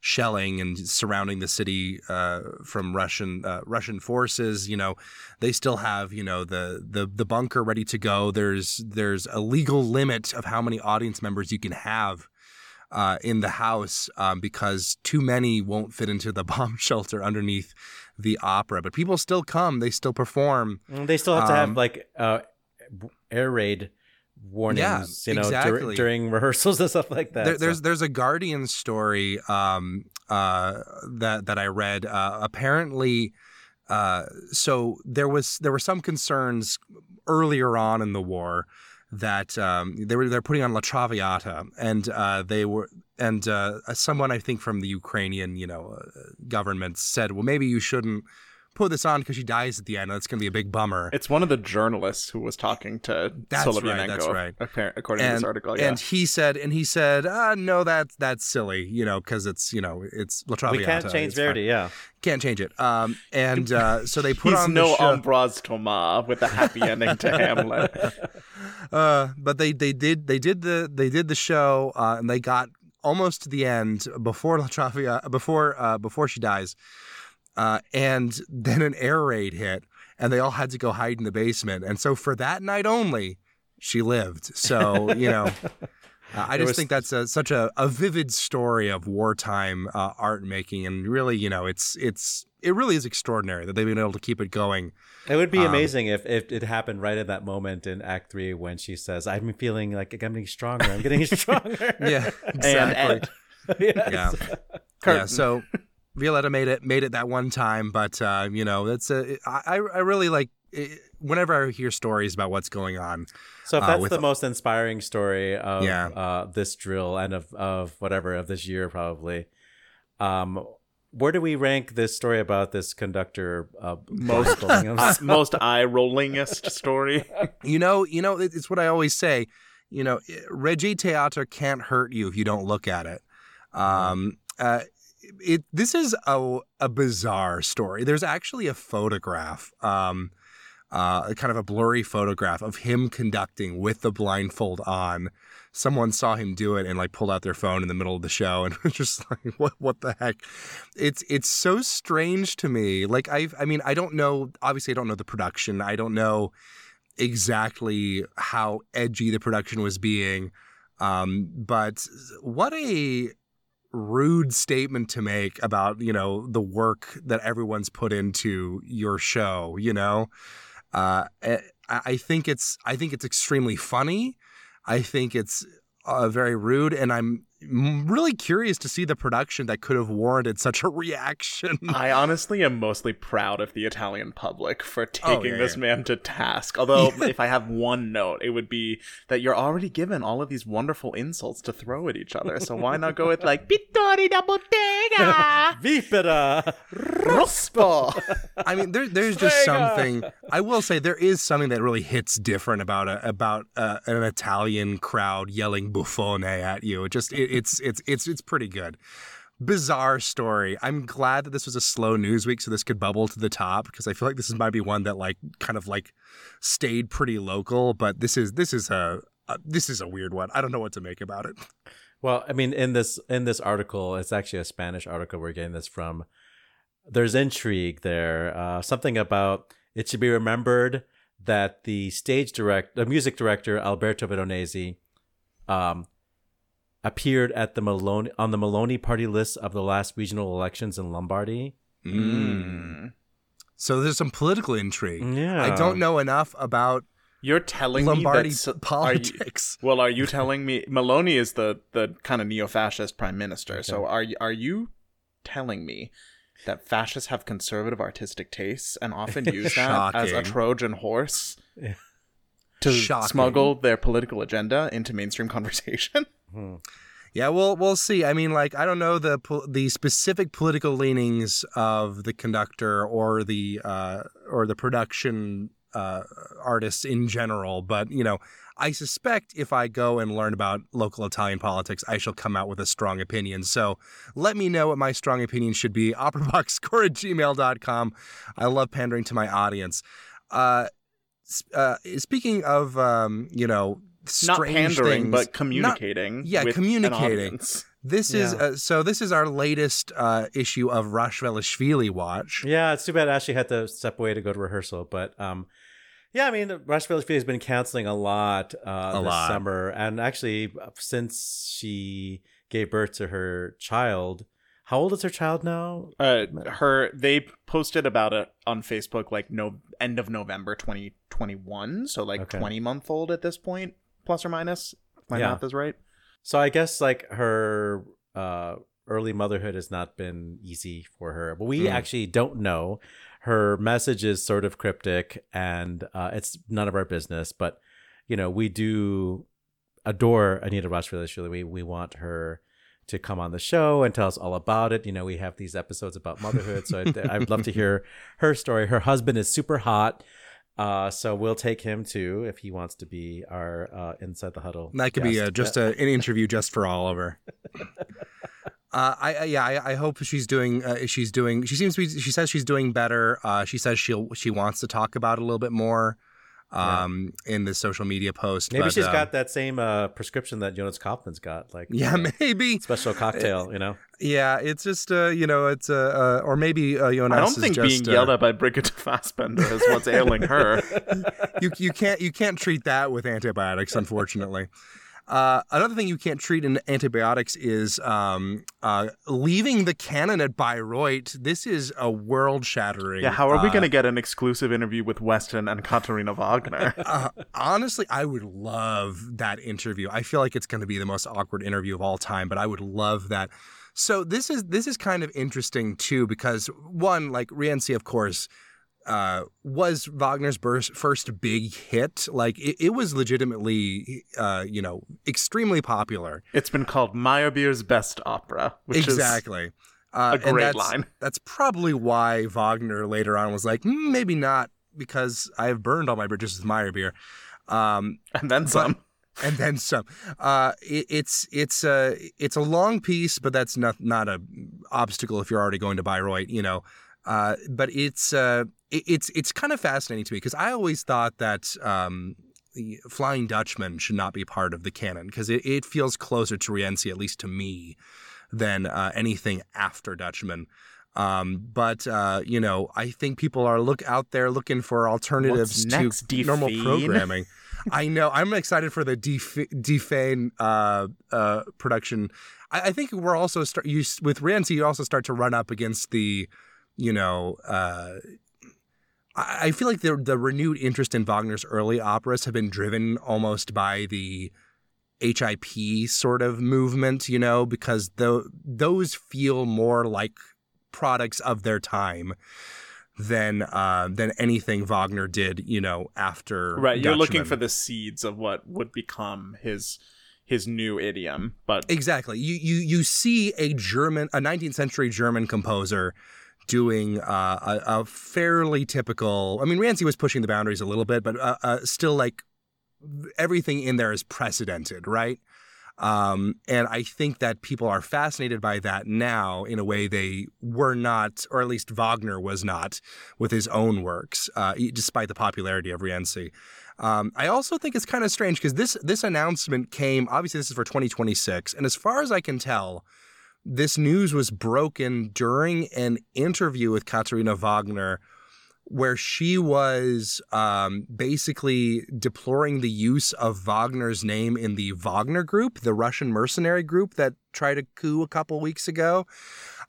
shelling and surrounding the city uh, from Russian uh, Russian forces, you know, they still have you know the the the bunker ready to go. There's there's a legal limit of how many audience members you can have. Uh, in the house, um, because too many won't fit into the bomb shelter underneath the opera, but people still come. They still perform. Mm, They still have to have Um, like uh, air raid warnings, you know, dur- during rehearsals and stuff like that. there, so- there's there's a Guardian story um, uh, that that I read. Uh, apparently, uh, so there was there were some concerns earlier on in the war that um, they were they're putting on La Traviata, and uh, they were and uh, someone I think from the Ukrainian you know uh, government said, well maybe you shouldn't put this on because she dies at the end. That's going to be a big bummer. It's one of the journalists who was talking to That's right, Solovianenko, that's right. appar- according to this article. Yeah. and he said, and he said, uh, no, that's that's silly, you know, because it's you know it's La Traviata. we can't change it's fine. Verdi, yeah. Can't change it. Um, and uh, so they put He's on no the show. Ambroise Thomas with a happy ending to Hamlet. Uh, but they they did they did the they did the show, uh, and they got almost to the end before La Traviata before uh, before she dies, uh, and then an air raid hit, and they all had to go hide in the basement. And so for that night only, she lived. So you know. Uh, I just was- think that's a, such a, a vivid story of wartime uh, art making, and really, you know, it's it's it really is extraordinary that they've been able to keep it going. It would be Um, amazing if, if it happened right at that moment in Act Three when she says, "I'm feeling like I'm getting stronger. I'm getting stronger." Yeah, exactly. and Yes. yeah. yeah. So Violetta made it made it that one time, but uh, you know, that's a I I I really like it, whenever I hear stories about what's going on. So if Uh, that's with- the most inspiring story of Yeah. uh, this drill and of, of whatever of this year, probably. Um, where do we rank this story about this conductor? Uh, most blindfolding uh, him? most eye rollingest story. You know, you know, it's what I always say. You know, Regietheater can't hurt you if you don't look at it. Um, uh, it this is a a bizarre story. There's actually a photograph, um, uh, kind of a blurry photograph of him conducting with the blindfold on. Someone saw him do it and like pulled out their phone in the middle of the show and was just like, "What? What the heck?" It's it's so strange to me. Like I, I mean, I don't know. Obviously, I don't know the production. I don't know exactly how edgy the production was being. Um, but what a rude statement to make about, you know, the work that everyone's put into your show, you know? Uh, I, I think it's, I think it's extremely funny. I think it's uh, very rude. And I'm really curious to see the production that could have warranted such a reaction. I honestly am mostly proud of the Italian public for taking yeah, this yeah. man to task. Although, if I have one note, it would be that you're already given all of these wonderful insults to throw at each other. So why not go with like Pittori da bottega, Vipera. Rospo? I mean, there, there's just something. I will say there is something that really hits different about a, about uh, an Italian crowd yelling "buffone" at you. It just it, it's it's it's it's pretty good. Bizarre story. I'm glad that this was a slow news week, so this could bubble to the top because I feel like this might be one that like kind of like stayed pretty local. But this is this is a, a this is a weird one. I don't know what to make about it. Well, I mean, in this in this article, it's actually a Spanish article. We're getting this from. There's intrigue there. Uh, something about it should be remembered that the stage direct, the music director Alberto Veronesi, um, appeared at the Meloni on the Meloni party list of the last regional elections in Lombardy. Mm. So there's some political intrigue. Yeah. I don't know enough about You're telling Lombardy me that, s- are you- politics. well, are you telling me Meloni is the the kind of neo-fascist prime minister? So are you are you telling me that fascists have conservative artistic tastes and often use that as a Trojan horse to Shocking. smuggle their political agenda into mainstream conversation? Yeah, well, we'll see. I mean, like, I don't know the the specific political leanings of the conductor or the uh, or the production uh, artists in general, but you know, I suspect if I go and learn about local Italian politics, I shall come out with a strong opinion. So let me know what my strong opinion should be. OperaBoxScore at gmail.com. I love pandering to my audience. Uh, uh, speaking of, um, you know, Not pandering, things, but not- communicating. yeah, with communicating. audience. this is Yeah. uh, so. This is our latest uh, issue of Rachvelishvili Watch. Yeah, it's too bad Ashley had to step away to go to rehearsal, but um, yeah, I mean, Rush Village has been canceling a lot uh, A this lot. summer, and actually, since she gave birth to her child, how old is her child now? Uh, her they posted about it on Facebook like no end of November 2021, so like Okay. 20 month old at this point, plus or minus. If my Yeah. math is right. So I guess like her uh, early motherhood has not been easy for her, but we Mm. actually don't know. Her message is sort of cryptic, and uh, it's none of our business. But you know, we do adore Anita Roshvili. We we want her to come on the show and tell us all about it. You know, we have these episodes about motherhood, so I'd, I'd love to hear her story. Her husband is super hot. Uh, so we'll take him too if he wants to be our uh, inside the huddle. That could be guest. uh, just a, an interview just for Oliver. Uh, I, I yeah I, I hope she's doing uh, she's doing she seems to be she says she's doing better. Uh, she says she'll she wants to talk about it a little bit more um, in the social media post. Maybe but, she's uh, got that same uh, prescription that Jonas Kaufmann's got, like yeah uh, maybe special cocktail. You know, yeah it's just uh, you know it's uh, uh, or maybe uh, Jonas I don't is think just, being uh, yelled at by Brigitte Fassbender is what's ailing her. you you can't you can't treat that with antibiotics, unfortunately. Uh, another thing you can't treat in antibiotics is um, uh, leaving the canon at Bayreuth. This is a world shattering. Yeah, how are we uh, going to get an exclusive interview with Weston and Katharina Wagner? Uh, honestly, I would love that interview. I feel like it's going to be the most awkward interview of all time, but I would love that. So this is this is kind of interesting too because one, like Rienzi, of course, uh, was Wagner's first big hit. Like it, it was legitimately, uh, you know, extremely popular. it's been called Meyerbeer's best opera, which exactly. Uh, a and great that's, line. That's probably why Wagner later on was like, "Hmm, maybe not, because I have burned all my bridges with Meyerbeer. Um, and then some. and then some. Uh, it, it's it's a it's a long piece, but that's not not a obstacle if you're already going to Bayreuth, you know. Uh, but it's uh, it's it's kind of fascinating to me because I always thought that um, the Flying Dutchman should not be part of the canon because it, it feels closer to Rienzi, at least to me, than uh, anything after Dutchman. Um, but uh, you know, I think people are look out there looking for alternatives next, to normal programming. I know. I'm excited for the Def- Defane uh, uh, production. I, I think we're also start you with Rienzi. You also start to run up against the, you know. I feel like the the renewed interest in Wagner's early operas have been driven almost by the HIP sort of movement, you know, because the those feel more like products of their time than uh, than anything Wagner did, you know, after Right, you're looking for the seeds of what would become his his new idiom, but Exactly. You you you see a German, a 19th century German composer doing uh, a, a fairly typical. I mean, Rienzi was pushing the boundaries a little bit, but uh, uh, still, like everything in there is precedented, right? Um, and I think that people are fascinated by that now in a way they were not, or at least Wagner was not, with his own works, uh, despite the popularity of Rienzi. Um, I also think it's kind of strange because this this announcement came. Obviously, this is for 2026, and as far as I can tell, this news was broken during an interview with Katharina Wagner, where she was um, basically deploring the use of Wagner's name in the Wagner Group, the Russian mercenary group that tried a coup a couple weeks ago.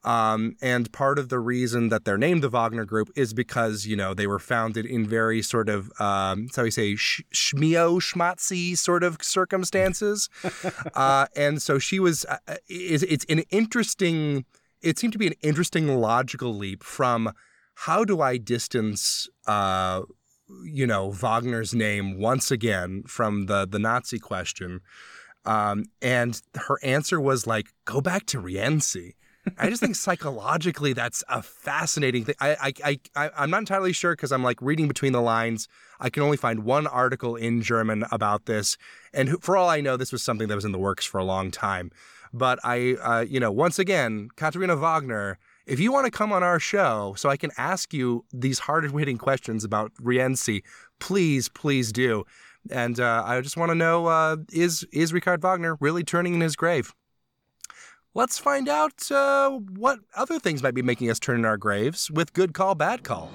Um, and part of the reason that they're named the Wagner Group is because, you know, they were founded in very sort of, um, how we say, sh- schmeo schmatzy sort of circumstances. uh, and so she was, uh, it's, it's an interesting, it seemed to be an interesting logical leap from how do I distance, uh, you know, Wagner's name once again from the, the Nazi question. Um, and her answer was like, go back to Rienzi. I just think psychologically that's a fascinating thing. I, I, I, I'm not entirely sure because I'm like reading between the lines. I can only find one article in German about this, and for all I know, this was something that was in the works for a long time. But I, uh, you know, once again, Katharina Wagner, if you want to come on our show so I can ask you these hard hitting questions about Rienzi, please, please do. And uh, I just want to know uh, is is Richard Wagner really turning in his grave? Let's find out uh, what other things might be making us turn in our graves with good call, bad call.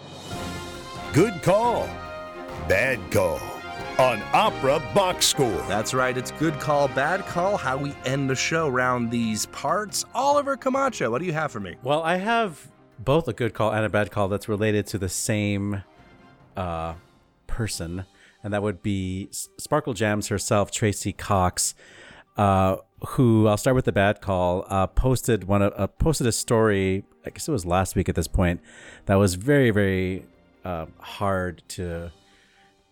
Good call. Bad call. On Opera Box Score. That's right, it's good call, bad call, how we end the show around these parts. Oliver Camacho, what do you have for me? Well, I have both a good call and a bad call that's related to the same uh, person, and that would be Sparkle Jams herself, Tracy Cox, uh, who I'll start with the bad call. Uh, posted one of uh, posted a story. I guess it was last week at this point. That was very very uh, hard to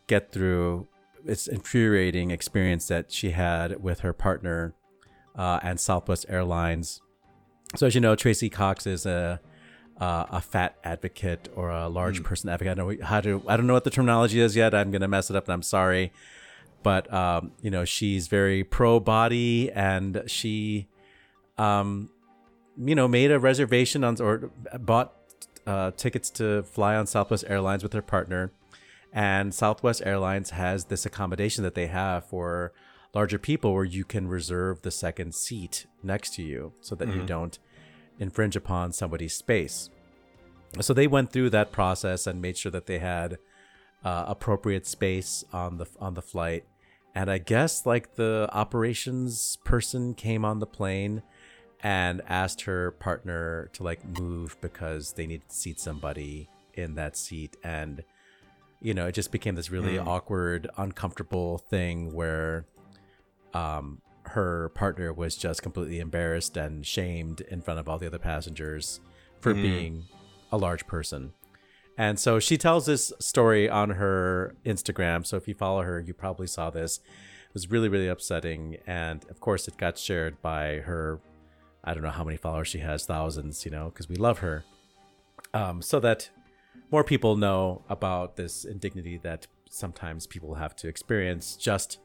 get through. It's infuriating experience that she had with her partner uh, and Southwest Airlines. So as you know, Tracy Cox is a uh, a fat advocate or a large person advocate. I don't know how to. I don't know what the terminology is yet. I'm gonna mess it up, and I'm sorry. But um, you know, she's very pro body, and she, um, you know, made a reservation on or bought uh, tickets to fly on Southwest Airlines with her partner. And Southwest Airlines has this accommodation that they have for larger people where you can reserve the second seat next to you so that you don't infringe upon somebody's space. So they went through that process and made sure that they had uh, appropriate space on the on the flight. And I guess like the operations person came on the plane and asked her partner to like move because they needed to seat somebody in that seat. And you know it just became this really awkward uncomfortable thing where um her partner was just completely embarrassed and shamed in front of all the other passengers for being a large person and so she tells this story on her Instagram. So if you follow her, you probably saw this. It was really, really upsetting. And of course, it got shared by her. I don't know how many followers she has, thousands, you know, because we love her. Um, so that more people know about this indignity that sometimes people have to experience just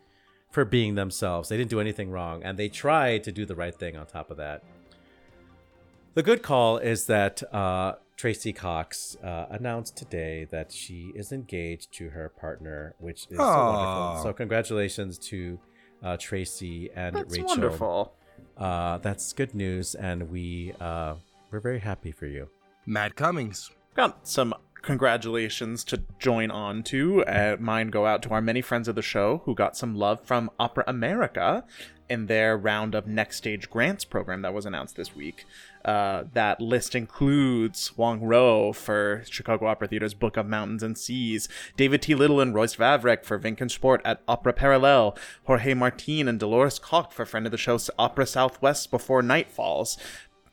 for being themselves. They didn't do anything wrong, and they tried to do the right thing on top of that. The good call is that uh, Tracy Cox uh, announced today that she is engaged to her partner, which is so wonderful. So congratulations to uh, Tracy and That's Rachel. wonderful. Uh, that's good news, and we uh, we're very happy for you. Matt Cummings. Got some congratulations to join on to. Uh, mine go out to our many friends of the show who got some love from Opera America in their round of Next Stage Grants program that was announced this week. Uh, that list includes Huang Ruo for Chicago Opera Theater's Book of Mountains and Seas, David T. Little and Royce Vavrek for Vinkensport at Opera Parallel, Jorge Martin and Dolores Koch for friend of the show Opera Southwest Before Night Falls,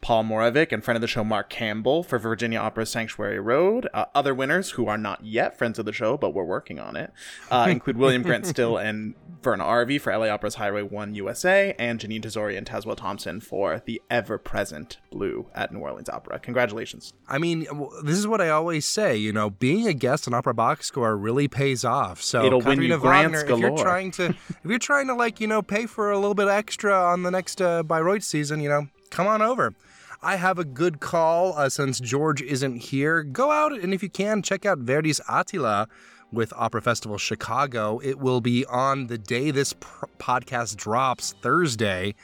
Paul Moravec and friend of the show Mark Campbell for Virginia Opera Sanctuary Road. Uh, other winners who are not yet friends of the show, but we're working on it, uh, include William Grant Still and Verna Arvey for LA Opera's Highway 1 USA, and Jeanine Tesori and Tazewell Thompson for the ever present Blue at New Orleans Opera. Congratulations. I mean, this is what I always say. You know, being a guest on Opera Box Score really pays off. So, It'll win you grants Wagner, if you're trying to, if you're trying to like, you know, pay for a little bit extra on the next uh, Bayreuth season, you know, come on over. I have a good call uh, since George isn't here. Go out and if you can, check out Verdi's Attila with Opera Festival Chicago. It will be on the day this pr- podcast drops, Thursday,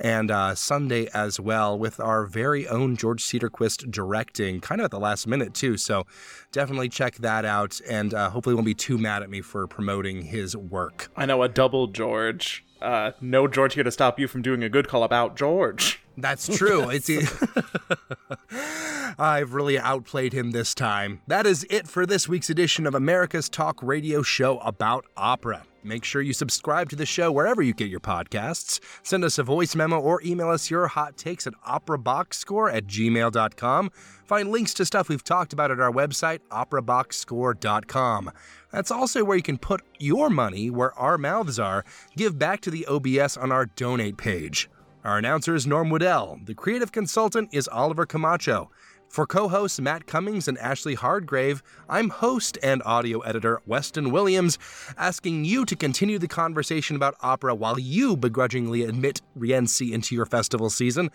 and uh, Sunday as well, with our very own George Cedarquist directing, kind of at the last minute too. So definitely check that out, and uh, hopefully won't be too mad at me for promoting his work. I know a double George. Uh, no George here to stop you from doing a good call about George. That's true. It's I've really outplayed him this time. That is it for this week's edition of America's Talk Radio show about opera. Make sure you subscribe to the show wherever you get your podcasts. Send us a voice memo or email us your hot takes at operaboxscore at gmail.com. Find links to stuff we've talked about at our website, operaboxscore.com. That's also where you can put your money where our mouths are. Give back to the OBS on our donate page. Our announcer is Norm Woodell. The creative consultant is Oliver Camacho. For co hosts Matt Cummings and Ashley Hardgrave, I'm host and audio editor Weston Williams, asking you to continue the conversation about opera while you begrudgingly admit Rienzi into your festival season.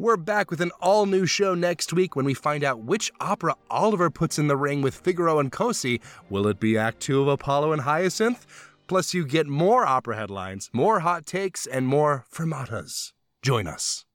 We're back with an all new show next week when we find out which opera Oliver puts in the ring with Figaro and Così. Will it be Act Two of Apollo and Hyacinth? Plus, you get more opera headlines, more hot takes, and more fermatas. Join us.